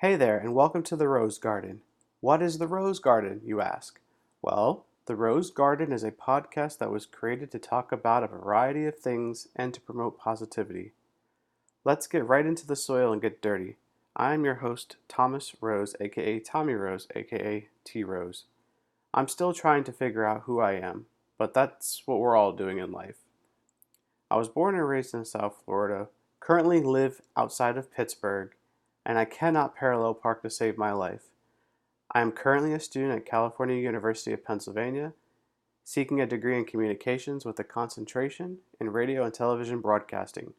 Hey there, and welcome to the Rose Garden. What is the Rose Garden, you ask? Well, the Rose Garden is a podcast that was created to talk about a variety of things and to promote positivity. Let's get right into the soil and get dirty. I am your host, Thomas Rose, aka Tommy Rose, aka T Rose. I'm still trying to figure out who I am, but that's what we're all doing in life. I was born and raised in South Florida, currently live outside of Pittsburgh, and I cannot parallel park to save my life. I am currently a student at California University of Pennsylvania, seeking a degree in communications with a concentration in radio and television broadcasting.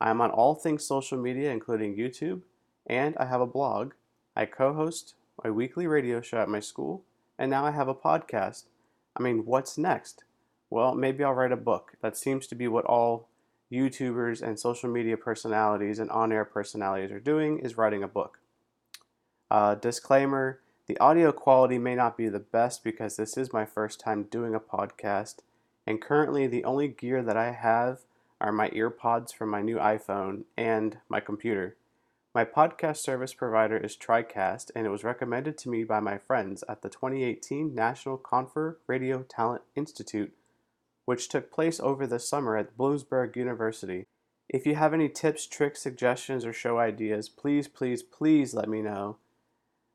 I am on all things social media, including YouTube, and I have a blog. I co host a weekly radio show at my school, and now I have a podcast. I mean, what's next? Well, maybe I'll write a book. That seems to be what all YouTubers and social media personalities and on air personalities are doing is writing a book. Uh, disclaimer the audio quality may not be the best because this is my first time doing a podcast, and currently the only gear that I have are my earpods from my new iPhone and my computer. My podcast service provider is TriCast, and it was recommended to me by my friends at the 2018 National Confer Radio Talent Institute which took place over the summer at Bloomsburg University. If you have any tips, tricks, suggestions, or show ideas, please, please, please let me know.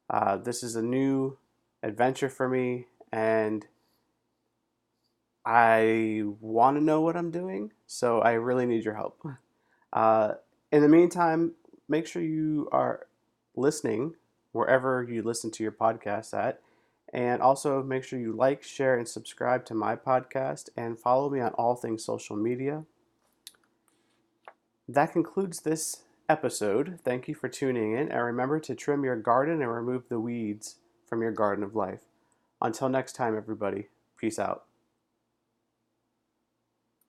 Uh, this is a new adventure for me, and I want to know what I'm doing, so I really need your help. Uh, in the meantime, make sure you are listening wherever you listen to your podcast at and also make sure you like, share, and subscribe to my podcast and follow me on all things social media. That concludes this episode. Thank you for tuning in, and remember to trim your garden and remove the weeds from your garden of life. Until next time, everybody, peace out.